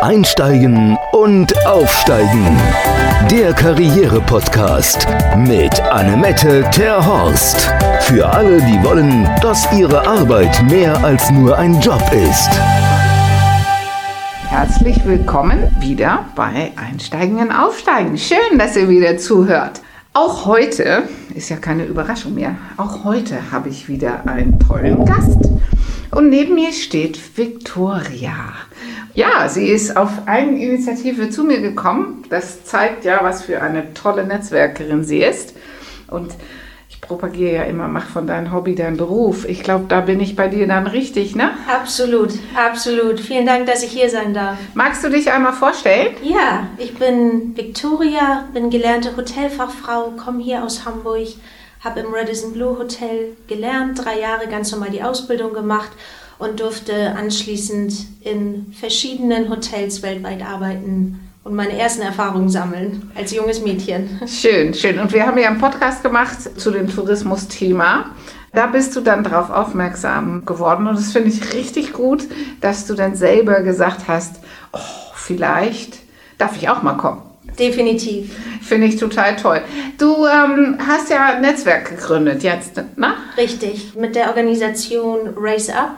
Einsteigen und Aufsteigen. Der Karriere-Podcast mit Annemette Terhorst. Für alle, die wollen, dass ihre Arbeit mehr als nur ein Job ist. Herzlich willkommen wieder bei Einsteigen und Aufsteigen. Schön, dass ihr wieder zuhört. Auch heute, ist ja keine Überraschung mehr, auch heute habe ich wieder einen tollen Gast. Und neben mir steht Victoria. Ja, sie ist auf Eigeninitiative zu mir gekommen. Das zeigt ja, was für eine tolle Netzwerkerin sie ist. Und ich propagiere ja immer, mach von deinem Hobby dein Beruf. Ich glaube, da bin ich bei dir dann richtig, ne? Absolut, absolut. Vielen Dank, dass ich hier sein darf. Magst du dich einmal vorstellen? Ja, ich bin Victoria, bin gelernte Hotelfachfrau, komme hier aus Hamburg, habe im Radisson Blue Hotel gelernt, drei Jahre ganz normal die Ausbildung gemacht und durfte anschließend in verschiedenen Hotels weltweit arbeiten und meine ersten Erfahrungen sammeln als junges Mädchen. Schön, schön. Und wir haben ja einen Podcast gemacht zu dem Tourismusthema. Da bist du dann darauf aufmerksam geworden und das finde ich richtig gut, dass du dann selber gesagt hast, oh, vielleicht darf ich auch mal kommen. Definitiv. Finde ich total toll. Du ähm, hast ja ein Netzwerk gegründet jetzt, ne? Richtig, mit der Organisation Raise Up.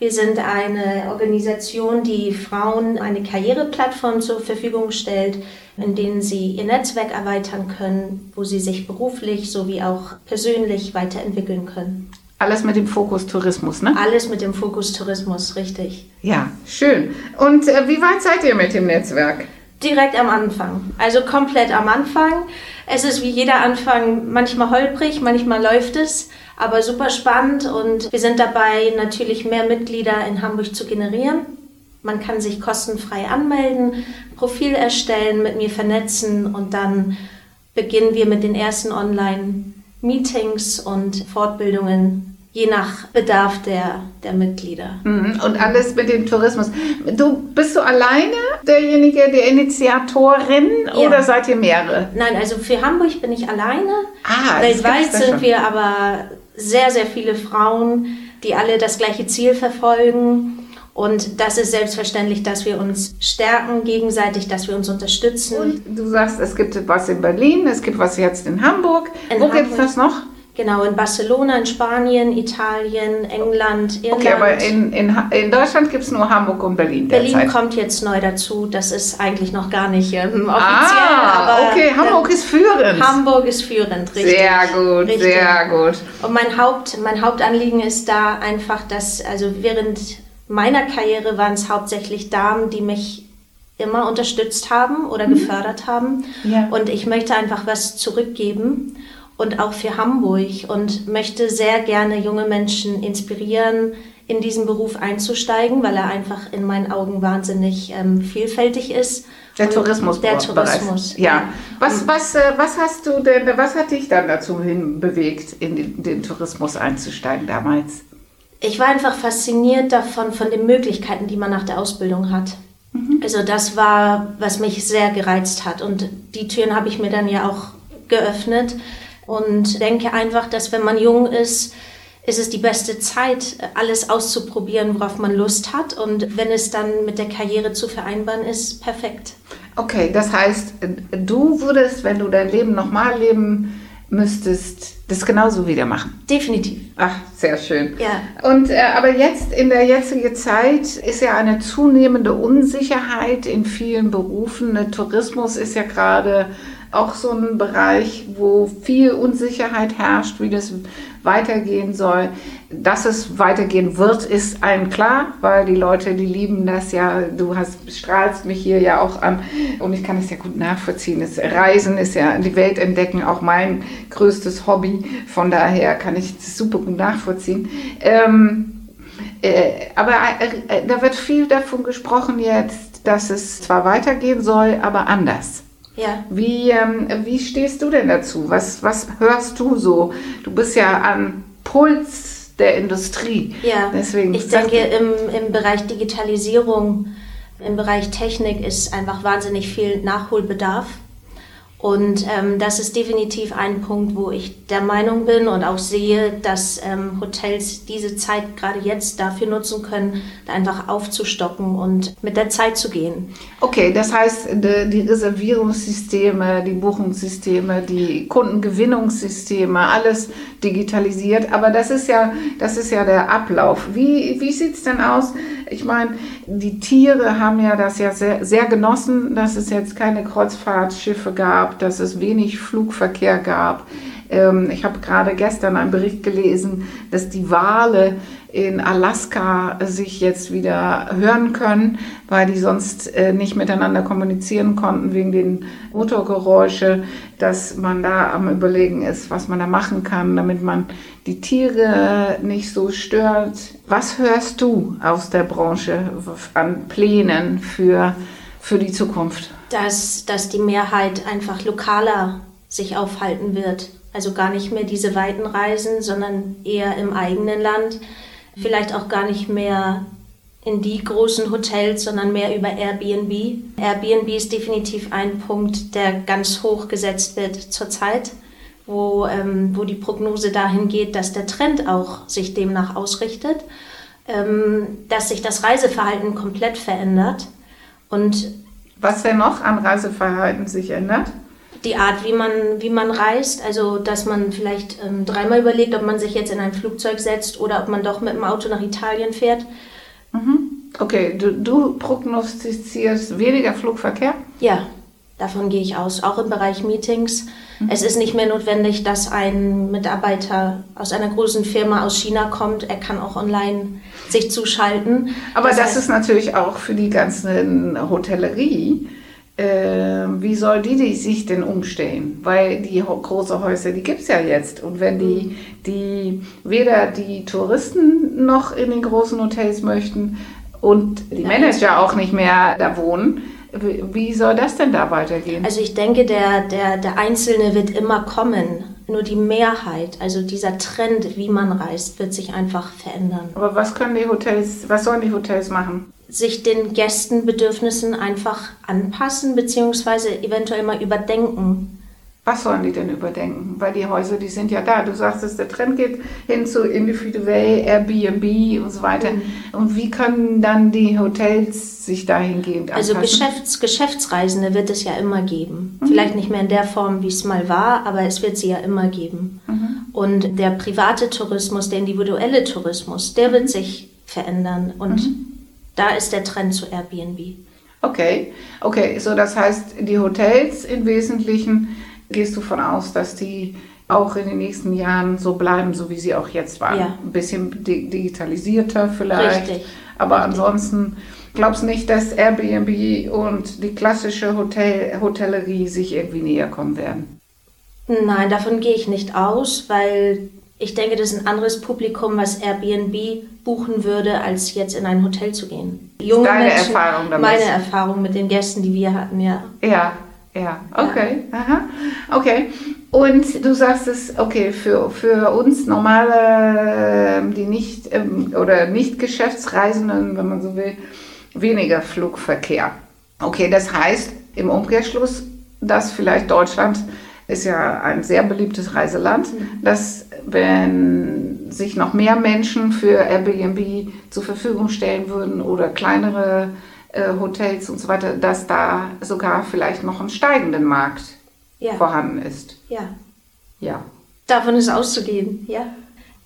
Wir sind eine Organisation, die Frauen eine Karriereplattform zur Verfügung stellt, in denen sie ihr Netzwerk erweitern können, wo sie sich beruflich sowie auch persönlich weiterentwickeln können. Alles mit dem Fokus Tourismus, ne? Alles mit dem Fokus Tourismus, richtig. Ja, schön. Und äh, wie weit seid ihr mit dem Netzwerk? Direkt am Anfang, also komplett am Anfang. Es ist wie jeder Anfang manchmal holprig, manchmal läuft es, aber super spannend und wir sind dabei, natürlich mehr Mitglieder in Hamburg zu generieren. Man kann sich kostenfrei anmelden, Profil erstellen, mit mir vernetzen und dann beginnen wir mit den ersten Online-Meetings und Fortbildungen je nach Bedarf der, der Mitglieder. Mhm. Und alles mit dem Tourismus. Du bist du alleine derjenige, der Initiatorin ja. oder seid ihr mehrere? Nein, also für Hamburg bin ich alleine. Ah, Weltweit sind wir aber sehr, sehr viele Frauen, die alle das gleiche Ziel verfolgen. Und das ist selbstverständlich, dass wir uns stärken gegenseitig, dass wir uns unterstützen. Und du sagst, es gibt was in Berlin, es gibt was jetzt in Hamburg. In Wo gibt es das noch? Genau, in Barcelona, in Spanien, Italien, England, Irland. Okay, aber in, in, in Deutschland gibt es nur Hamburg und Berlin. Berlin derzeit. kommt jetzt neu dazu. Das ist eigentlich noch gar nicht ähm, offiziell. Ah, okay, Hamburg ist führend. Hamburg ist führend, richtig. Sehr gut, richtig. sehr gut. Und mein, Haupt, mein Hauptanliegen ist da einfach, dass, also während meiner Karriere waren es hauptsächlich Damen, die mich immer unterstützt haben oder mhm. gefördert haben. Ja. Und ich möchte einfach was zurückgeben und auch für Hamburg und möchte sehr gerne junge Menschen inspirieren, in diesen Beruf einzusteigen, weil er einfach in meinen Augen wahnsinnig ähm, vielfältig ist. Der Tourismus. Der Tourismus. Ja. ja. Was, was, äh, was hast du denn, was hat dich dann dazu hinbewegt, in den, den Tourismus einzusteigen damals? Ich war einfach fasziniert davon, von den Möglichkeiten, die man nach der Ausbildung hat. Mhm. Also das war, was mich sehr gereizt hat. Und die Türen habe ich mir dann ja auch geöffnet und denke einfach, dass wenn man jung ist, ist es die beste Zeit, alles auszuprobieren, worauf man Lust hat. Und wenn es dann mit der Karriere zu vereinbaren ist, perfekt. Okay, das heißt, du würdest, wenn du dein Leben nochmal leben müsstest, das genauso wieder machen. Definitiv. Ach, sehr schön. Ja. Und äh, aber jetzt in der jetzigen Zeit ist ja eine zunehmende Unsicherheit in vielen Berufen. Der Tourismus ist ja gerade auch so ein Bereich, wo viel Unsicherheit herrscht, wie das weitergehen soll. Dass es weitergehen wird, ist allen klar, weil die Leute, die lieben das ja. Du hast, strahlst mich hier ja auch an und ich kann es ja gut nachvollziehen. Das Reisen ist ja die Welt entdecken, auch mein größtes Hobby. Von daher kann ich das super gut nachvollziehen. Ähm, äh, aber äh, da wird viel davon gesprochen jetzt, dass es zwar weitergehen soll, aber anders. Ja. Wie, ähm, wie stehst du denn dazu? Was, was hörst du so? Du bist ja am Puls der Industrie. Ja, Deswegen ich denke, im, im Bereich Digitalisierung, im Bereich Technik ist einfach wahnsinnig viel Nachholbedarf. Und ähm, das ist definitiv ein Punkt, wo ich der Meinung bin und auch sehe, dass ähm, Hotels diese Zeit gerade jetzt dafür nutzen können, einfach aufzustocken und mit der Zeit zu gehen. Okay, das heißt, die Reservierungssysteme, die Buchungssysteme, die Kundengewinnungssysteme, alles digitalisiert. Aber das ist ja, das ist ja der Ablauf. Wie, wie sieht es denn aus? Ich meine, die Tiere haben ja das ja sehr, sehr genossen, dass es jetzt keine Kreuzfahrtschiffe gab, dass es wenig Flugverkehr gab. Ähm, ich habe gerade gestern einen Bericht gelesen, dass die Wale in Alaska sich jetzt wieder hören können, weil die sonst äh, nicht miteinander kommunizieren konnten wegen den Motorgeräusche, dass man da am Überlegen ist, was man da machen kann, damit man die Tiere nicht so stört. Was hörst du aus der Branche an Plänen für, für die Zukunft? Dass, dass die Mehrheit einfach lokaler sich aufhalten wird. Also gar nicht mehr diese weiten Reisen, sondern eher im eigenen Land vielleicht auch gar nicht mehr in die großen Hotels, sondern mehr über Airbnb. Airbnb ist definitiv ein Punkt, der ganz hoch gesetzt wird zurzeit, wo, ähm, wo die Prognose dahin geht, dass der Trend auch sich demnach ausrichtet, ähm, dass sich das Reiseverhalten komplett verändert. Und was denn noch an Reiseverhalten sich ändert? Die Art, wie man, wie man reist. Also, dass man vielleicht ähm, dreimal überlegt, ob man sich jetzt in ein Flugzeug setzt oder ob man doch mit dem Auto nach Italien fährt. Mhm. Okay, du, du prognostizierst weniger Flugverkehr? Ja, davon gehe ich aus. Auch im Bereich Meetings. Mhm. Es ist nicht mehr notwendig, dass ein Mitarbeiter aus einer großen Firma aus China kommt. Er kann auch online sich zuschalten. Aber das, das heißt, ist natürlich auch für die ganze Hotellerie äh, wie soll die, die sich denn umstellen? Weil die große Häuser, die gibt es ja jetzt. Und wenn die, die weder die Touristen noch in den großen Hotels möchten und die Manager auch nicht mehr da wohnen, wie soll das denn da weitergehen? Also ich denke, der, der, der Einzelne wird immer kommen. Nur die Mehrheit, also dieser Trend, wie man reist, wird sich einfach verändern. Aber was können die Hotels, was sollen die Hotels machen? Sich den Gästenbedürfnissen einfach anpassen, beziehungsweise eventuell mal überdenken. Was sollen die denn überdenken? Weil die Häuser, die sind ja da. Du sagst, dass der Trend geht hin zu individuell, Airbnb und so weiter. Mhm. Und wie können dann die Hotels sich dahingehend also anpassen? Also Geschäfts Geschäftsreisende wird es ja immer geben. Mhm. Vielleicht nicht mehr in der Form, wie es mal war, aber es wird sie ja immer geben. Mhm. Und der private Tourismus, der individuelle Tourismus, der wird sich verändern. Und mhm. Da ist der Trend zu Airbnb. Okay, okay, so das heißt, die Hotels im Wesentlichen gehst du von aus, dass die auch in den nächsten Jahren so bleiben, so wie sie auch jetzt waren. Ja. Ein bisschen digitalisierter vielleicht. Richtig. Aber Richtig. ansonsten glaubst du nicht, dass Airbnb und die klassische Hotel Hotellerie sich irgendwie näher kommen werden? Nein, davon gehe ich nicht aus, weil ich denke, das ist ein anderes Publikum, was Airbnb buchen würde, als jetzt in ein Hotel zu gehen. Junge Deine Menschen, Erfahrung damit? Meine Erfahrung mit den Gästen, die wir hatten, ja. Ja, ja, okay. Ja. Aha. Okay. Und du sagst es, okay, für, für uns normale, ähm, die nicht ähm, oder nicht Geschäftsreisenden, wenn man so will, weniger Flugverkehr. Okay, das heißt im Umkehrschluss, dass vielleicht Deutschland ist ja ein sehr beliebtes Reiseland, mhm. dass wenn sich noch mehr Menschen für Airbnb zur Verfügung stellen würden oder kleinere äh, Hotels und so weiter, dass da sogar vielleicht noch ein steigenden Markt ja. vorhanden ist. Ja. Ja. Davon ist auszugehen, ja.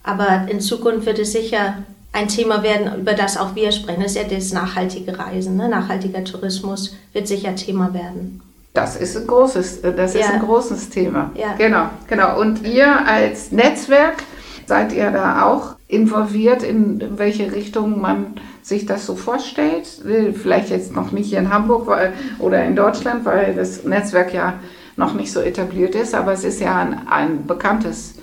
Aber in Zukunft wird es sicher ein Thema werden, über das auch wir sprechen. Das ist ja das nachhaltige Reisen, ne? nachhaltiger Tourismus wird sicher Thema werden. Das ist ein großes, äh, das ist ja. ein großes Thema. Ja. Genau, genau. Und ihr als Netzwerk seid ihr da auch involviert, in welche Richtung man sich das so vorstellt? Vielleicht jetzt noch nicht hier in Hamburg weil, oder in Deutschland, weil das Netzwerk ja noch nicht so etabliert ist, aber es ist ja ein, ein bekanntes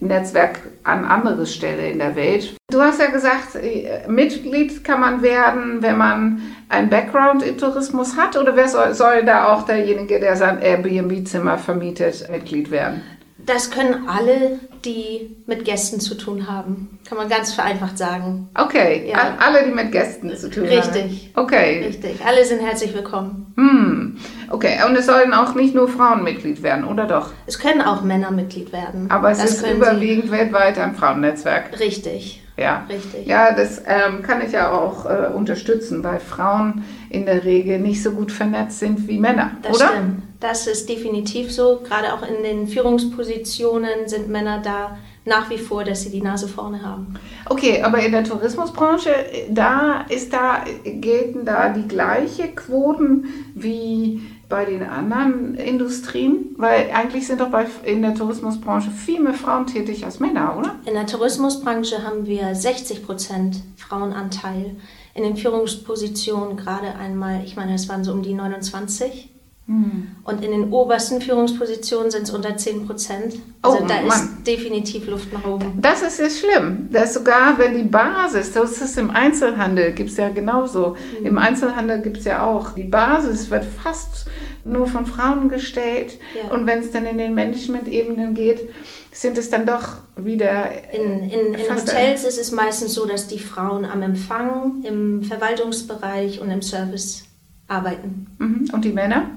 Netzwerk an andere Stelle in der Welt. Du hast ja gesagt, äh, Mitglied kann man werden, wenn man einen Background in Tourismus hat oder wer soll, soll da auch derjenige, der sein Airbnb-Zimmer vermietet, Mitglied werden? Das können alle die mit Gästen zu tun haben. Kann man ganz vereinfacht sagen. Okay, Ja. All- alle, die mit Gästen zu tun haben. Richtig. Okay. Richtig. Alle sind herzlich willkommen. Hm. Okay, und es sollen auch nicht nur Frauen Mitglied werden, oder doch? Es können auch Männer Mitglied werden. Aber es das ist überwiegend weltweit ein Frauennetzwerk. Sie. Richtig. Ja. Richtig. Ja, das ähm, kann ich ja auch äh, unterstützen, weil Frauen in der Regel nicht so gut vernetzt sind wie Männer, Das oder? stimmt. Das ist definitiv so. Gerade auch in den Führungspositionen sind Männer da nach wie vor, dass sie die Nase vorne haben. Okay, aber in der Tourismusbranche, da ist da gelten da die gleiche Quoten wie bei den anderen Industrien, weil eigentlich sind doch bei, in der Tourismusbranche viel mehr Frauen tätig als Männer, oder? In der Tourismusbranche haben wir 60 Prozent Frauenanteil. In den Führungspositionen gerade einmal, ich meine, es waren so um die 29. Hm. Und in den obersten Führungspositionen sind es unter 10 Prozent. Also Oh, da Mann. ist definitiv Luft nach oben. Das ist ja schlimm, dass sogar wenn die Basis, das ist im Einzelhandel, gibt es ja genauso. Mhm. Im Einzelhandel gibt es ja auch, die Basis wird fast nur von Frauen gestellt. Ja. Und wenn es dann in den Management-Ebenen geht, sind es dann doch wieder In, in, in Hotels ist es meistens so, dass die Frauen am Empfang, im Verwaltungsbereich und im Service arbeiten. Mhm. Und die Männer?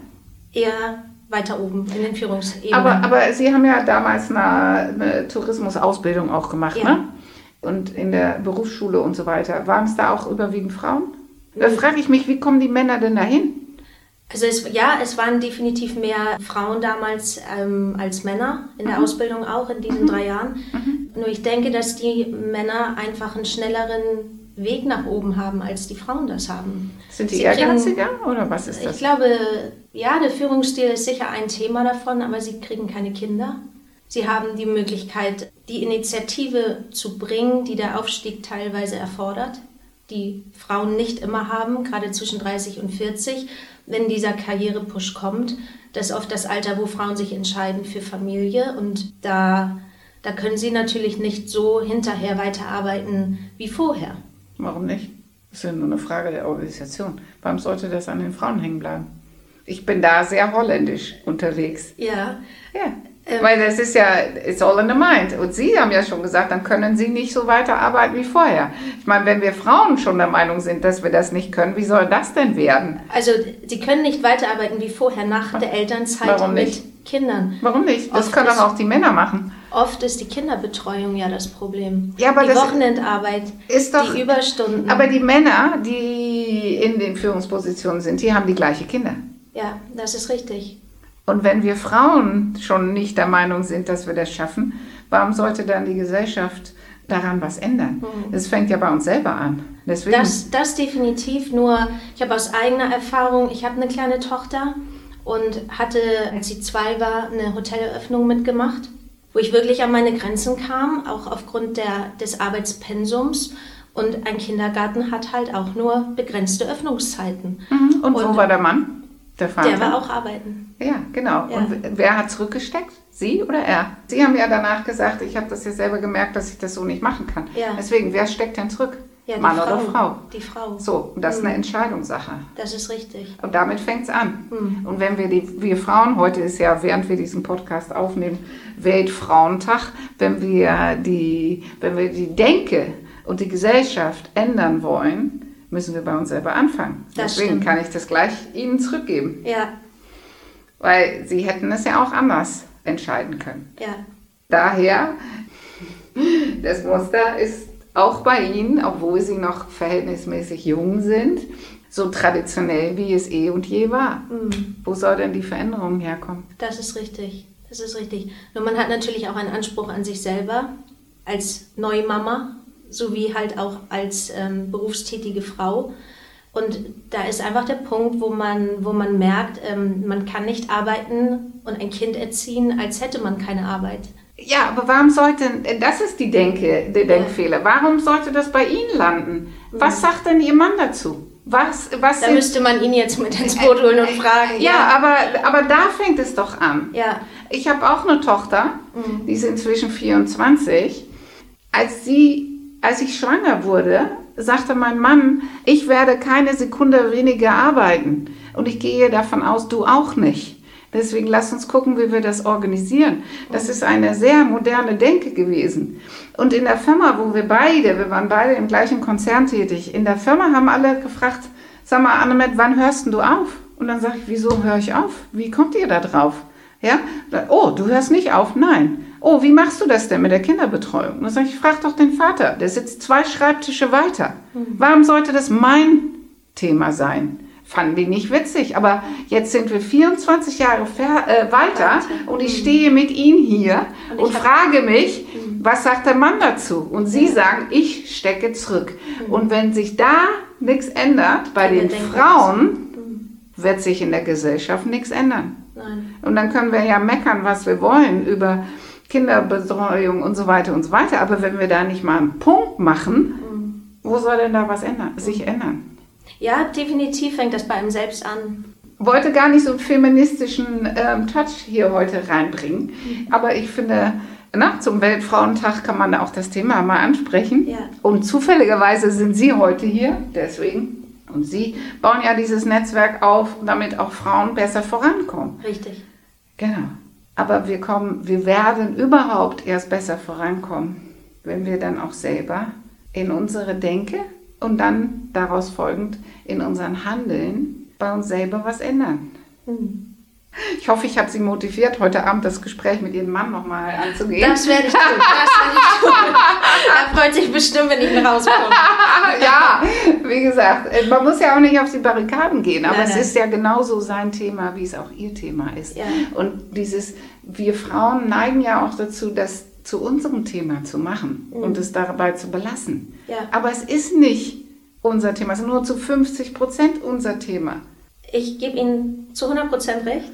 Eher weiter oben in den Führungsebenen. Aber, aber Sie haben ja damals eine, eine Tourismusausbildung auch gemacht, Ja. ne? Und in der Berufsschule und so weiter. Waren es da auch überwiegend Frauen? Da frage ich mich, wie kommen die Männer denn dahin? Also es, ja, es waren definitiv mehr Frauen damals ähm, als Männer in der Ausbildung auch in diesen drei Jahren. Nur ich denke, dass die Männer einfach einen schnelleren Weg nach oben haben, als die Frauen das haben. Sind die Sie kriegen- ehrgeiziger oder was ist Ich das? glaube, ja, der Führungsstil ist sicher ein Thema davon, aber sie kriegen keine Kinder. Sie haben die Möglichkeit, die Initiative zu bringen, die der Aufstieg teilweise erfordert, die Frauen nicht immer haben, gerade zwischen 30 und 40, wenn dieser Karrierepush kommt. Das ist oft das Alter, wo Frauen sich entscheiden für Familie und da, da können sie natürlich nicht so hinterher weiterarbeiten wie vorher. Warum nicht? Das ist ja nur eine Frage der Organisation. Warum sollte das an den Frauen hängen bleiben? Ich bin da sehr holländisch unterwegs. Ja, Ja. Ähm. Weil das ist ja, it's all in the mind. Und Sie haben ja schon gesagt, dann können Sie nicht so weiterarbeiten wie vorher. Ich meine, wenn wir Frauen schon der Meinung sind, dass wir das nicht können, wie soll das denn werden? Also sie können nicht weiterarbeiten wie vorher nach der Elternzeit Warum mit nicht? Kindern. Warum nicht? Das Oft können doch auch die Männer machen. Oft ist die Kinderbetreuung ja das Problem. Ja, aber die Wochenendarbeit, ist doch- die Überstunden. Aber die Männer, die in den Führungspositionen sind, die haben die gleiche Kinder. ja, das ist richtig. Und wenn wir Frauen schon nicht der Meinung sind, dass wir das schaffen, warum sollte dann die Gesellschaft daran was ändern? Das fängt ja bei uns selber an. Deswegen, Das, das definitiv. Nur, ich habe aus eigener Erfahrung, ich habe eine kleine Tochter und hatte, als sie zwei war, eine Hoteleröffnung mitgemacht, wo ich wirklich an meine Grenzen kam, auch aufgrund der, des Arbeitspensums. Und ein Kindergarten hat halt auch nur begrenzte Öffnungszeiten. Mhm. und, wo und- war der Mann? Der Vater? Der war auch arbeiten. Ja, genau. Ja. Und wer hat zurückgesteckt? Sie oder er? Sie haben ja danach gesagt, ich habe das ja selber gemerkt, dass ich das so nicht machen kann. Ja. Deswegen, wer steckt denn zurück? Ja, Mann Frau. oder Frau? Die Frau. So, und das ist eine Entscheidungssache. Das ist richtig. Und damit fängt es an. Hm. Und wenn wir die, wir Frauen, heute ist ja, während wir diesen Podcast aufnehmen, Weltfrauentag, wenn wir die, wenn wir die Denke und die Gesellschaft ändern wollen, müssen wir bei uns selber anfangen. Das Deswegen stimmt. kann ich das gleich Ihnen zurückgeben. Ja, Weil Sie hätten es ja auch anders entscheiden können. ja. Daher, das Muster ist auch bei Ihnen, obwohl Sie noch verhältnismäßig jung sind, so traditionell, wie es eh und je war. Hm. Wo soll denn die Veränderung herkommen? Das ist richtig. Das ist richtig. Nur man hat natürlich auch einen Anspruch an sich selber als Neumama, sowie halt auch als ähm, berufstätige Frau. Und da ist einfach der Punkt, wo man, wo man merkt, ähm, man kann nicht arbeiten und ein Kind erziehen, als hätte man keine Arbeit. Ja, aber warum sollte, das ist die Denke, der Denkfehler. Warum sollte das bei Ihnen landen? Was sagt denn Ihr Mann dazu? Was, was Da sind- müsste man ihn jetzt mit ins Boot holen und fragen. ja, aber, aber da fängt es doch an. Ja, Ich habe auch eine Tochter, Mhm. die ist inzwischen 24. Als, sie, als ich schwanger wurde, sagte mein Mann, ich werde keine Sekunde weniger arbeiten. Und ich gehe davon aus, du auch nicht. Deswegen lass uns gucken, wie wir das organisieren. Das ist eine sehr moderne Denke gewesen. Und in der Firma, wo wir beide, wir waren beide im gleichen Konzern tätig, in der Firma haben alle gefragt, sag mal, Annemet, wann hörst du auf? Und dann sage ich, wieso höre ich auf? Wie kommt ihr da drauf? Ja? Oh, du hörst nicht auf? Nein. Oh, wie machst du das denn mit der Kinderbetreuung? Und dann sage ich, frag doch den Vater, der sitzt zwei Schreibtische weiter. Warum sollte das mein Thema sein? Fanden die nicht witzig. Aber jetzt sind wir 24 Jahre äh, weiter, und ich mhm. stehe mit Ihnen hier und, und frage mich, mhm. was sagt der Mann dazu? Und Sie sagen, ich stecke zurück. Mhm. Und wenn sich da nichts ändert bei den Frauen, wird sich in der Gesellschaft nichts ändern. Und dann können wir ja meckern, was wir wollen über Kinderbetreuung und so weiter und so weiter. Aber wenn wir da nicht mal einen Punkt machen, wo soll denn da was ändern, sich ändern? Ja, definitiv fängt das bei einem selbst an. Wollte gar nicht so einen feministischen ähm, Touch hier heute reinbringen, mhm. aber ich finde, na, zum Weltfrauentag kann man auch das Thema mal ansprechen. Ja. Und zufälligerweise sind Sie heute hier, deswegen. Und Sie bauen ja dieses Netzwerk auf, damit auch Frauen besser vorankommen. Richtig. Genau. Aber wir kommen, wir werden überhaupt erst besser vorankommen, wenn wir dann auch selber in unsere Denke und dann daraus folgend in unseren Handeln bei uns selber was ändern. Mhm. Ich hoffe, ich habe Sie motiviert, heute Abend das Gespräch mit Ihrem Mann nochmal anzugehen. Das werde ich tun. Das werde ich tun. er freut sich bestimmt, wenn ich rauskomme. ja, wie gesagt, äh, man muss ja auch nicht auf die Barrikaden gehen, aber nein, nein. es ist ja genauso sein Thema, wie es auch Ihr Thema ist. Ja. Und dieses, wir Frauen neigen ja auch dazu, das zu unserem Thema zu machen mhm. und es dabei zu belassen. Ja. Aber es ist nicht unser Thema, es ist nur zu 50 Prozent unser Thema. Ich gebe Ihnen zu 100 Prozent recht.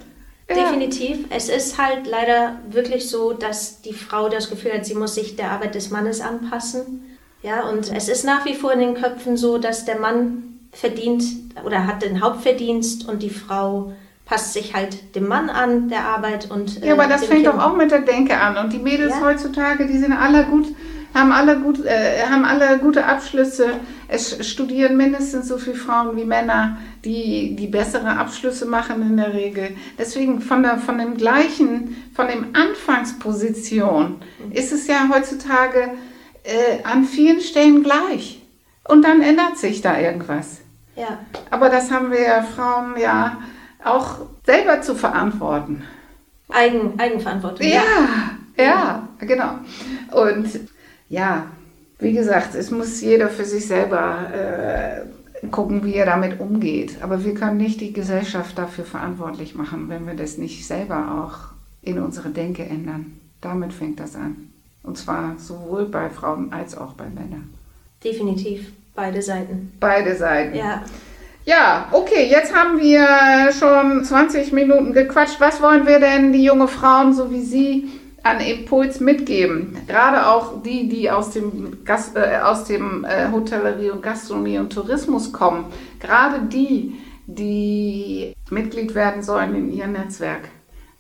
Ja. Definitiv. Es ist halt leider wirklich so, dass die Frau das Gefühl hat, sie muss sich der Arbeit des Mannes anpassen. Ja, und es ist nach wie vor in den Köpfen so, dass der Mann verdient oder hat den Hauptverdienst und die Frau passt sich halt dem Mann an, der Arbeit und. Äh, ja, aber das fängt kind. doch auch mit der Denke an. Und die Mädels ja. heutzutage, die sind alle gut, haben alle, gut, äh, haben alle gute Abschlüsse. Es studieren mindestens so viele Frauen wie Männer, die, die bessere Abschlüsse machen in der Regel. Deswegen von, der, von dem gleichen, von dem Anfangsposition ist es ja heutzutage äh, an vielen Stellen gleich. Und dann ändert sich da irgendwas. Ja. Aber das haben wir Frauen ja auch selber zu verantworten. Eigen, Eigenverantwortung. Ja, ja, ja, genau. Und ja, wie gesagt, es muss jeder für sich selber äh, gucken, wie er damit umgeht. Aber wir können nicht die Gesellschaft dafür verantwortlich machen, wenn wir das nicht selber auch in unsere Denke ändern. Damit fängt das an. Und zwar sowohl bei Frauen als auch bei Männern. Definitiv. Beide Seiten. Beide Seiten. Ja. Ja, okay, jetzt haben wir schon 20 Minuten gequatscht. Was wollen wir denn die junge Frauen, so wie Sie, an Impuls mitgeben? Gerade auch die, die aus dem, Gast, äh, aus dem äh, Hotellerie und Gastronomie und Tourismus kommen. Gerade die, die Mitglied werden sollen in Ihr Netzwerk.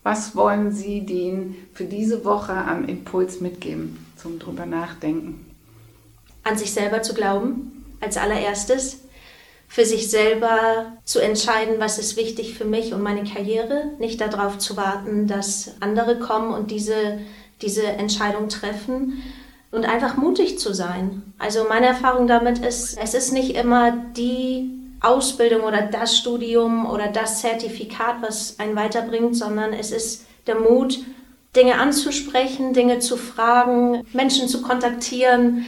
Was wollen Sie denen für diese Woche an Impuls mitgeben zum drüber nachdenken? An sich selber zu glauben, als allererstes für sich selber zu entscheiden, was ist wichtig für mich und meine Karriere, nicht darauf zu warten, dass andere kommen und diese, diese Entscheidung treffen und einfach mutig zu sein. Also meine Erfahrung damit ist, es ist nicht immer die Ausbildung oder das Studium oder das Zertifikat, was einen weiterbringt, sondern es ist der Mut, Dinge anzusprechen, Dinge zu fragen, Menschen zu kontaktieren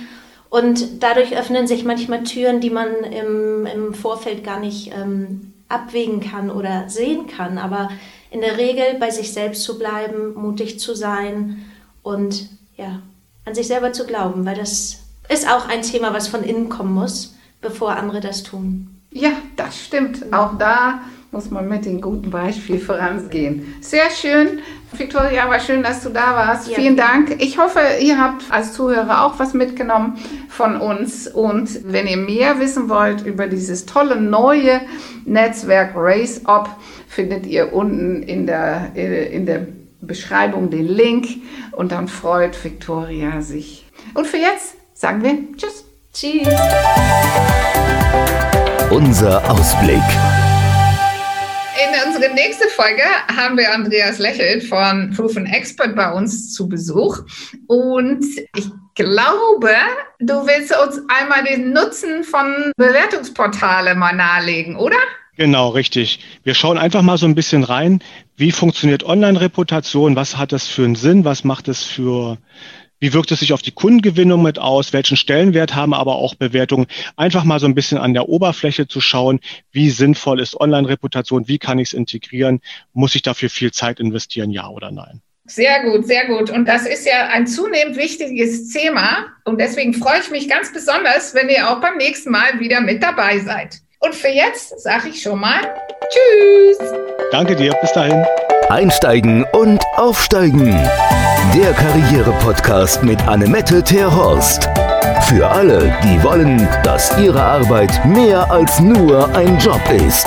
und dadurch öffnen sich manchmal Türen, die man im, im Vorfeld gar nicht ähm, abwägen kann oder sehen kann. Aber in der Regel bei sich selbst zu bleiben, mutig zu sein und ja, an sich selber zu glauben, weil das ist auch ein Thema, was von innen kommen muss, bevor andere das tun. Ja, das stimmt. Auch da muss man mit dem guten Beispiel vorangehen. Sehr schön. Victoria, war schön, dass du da warst. Ja. Vielen Dank. Ich hoffe, ihr habt als Zuhörer auch was mitgenommen von uns. Und wenn ihr mehr wissen wollt über dieses tolle neue Netzwerk Race Up, findet ihr unten in der, in der Beschreibung den Link. Und dann freut Victoria sich. Und für jetzt sagen wir Tschüss. Tschüss. Unser Ausblick. Unsere nächste Folge haben wir Andreas Lächelt von Proven Expert bei uns zu Besuch. Und ich glaube, du willst uns einmal den Nutzen von Bewertungsportale mal nahelegen, oder? Genau, richtig. Wir schauen einfach mal so ein bisschen rein, wie funktioniert Online-Reputation, was hat das für einen Sinn, was macht es für, wie wirkt es sich auf die Kundengewinnung mit aus, welchen Stellenwert haben aber auch Bewertungen. Einfach mal so ein bisschen an der Oberfläche zu schauen, wie sinnvoll ist Online-Reputation, wie kann ich es integrieren, muss ich dafür viel Zeit investieren, ja oder nein. Sehr gut, sehr gut. Und das ist ja ein zunehmend wichtiges Thema. Und deswegen freue ich mich ganz besonders, wenn ihr auch beim nächsten Mal wieder mit dabei seid. Und für jetzt sage ich schon mal Tschüss. Danke dir, bis dahin. Einsteigen und aufsteigen. Der Karriere-Podcast mit Annemette Terhorst. Für alle, die wollen, dass ihre Arbeit mehr als nur ein Job ist.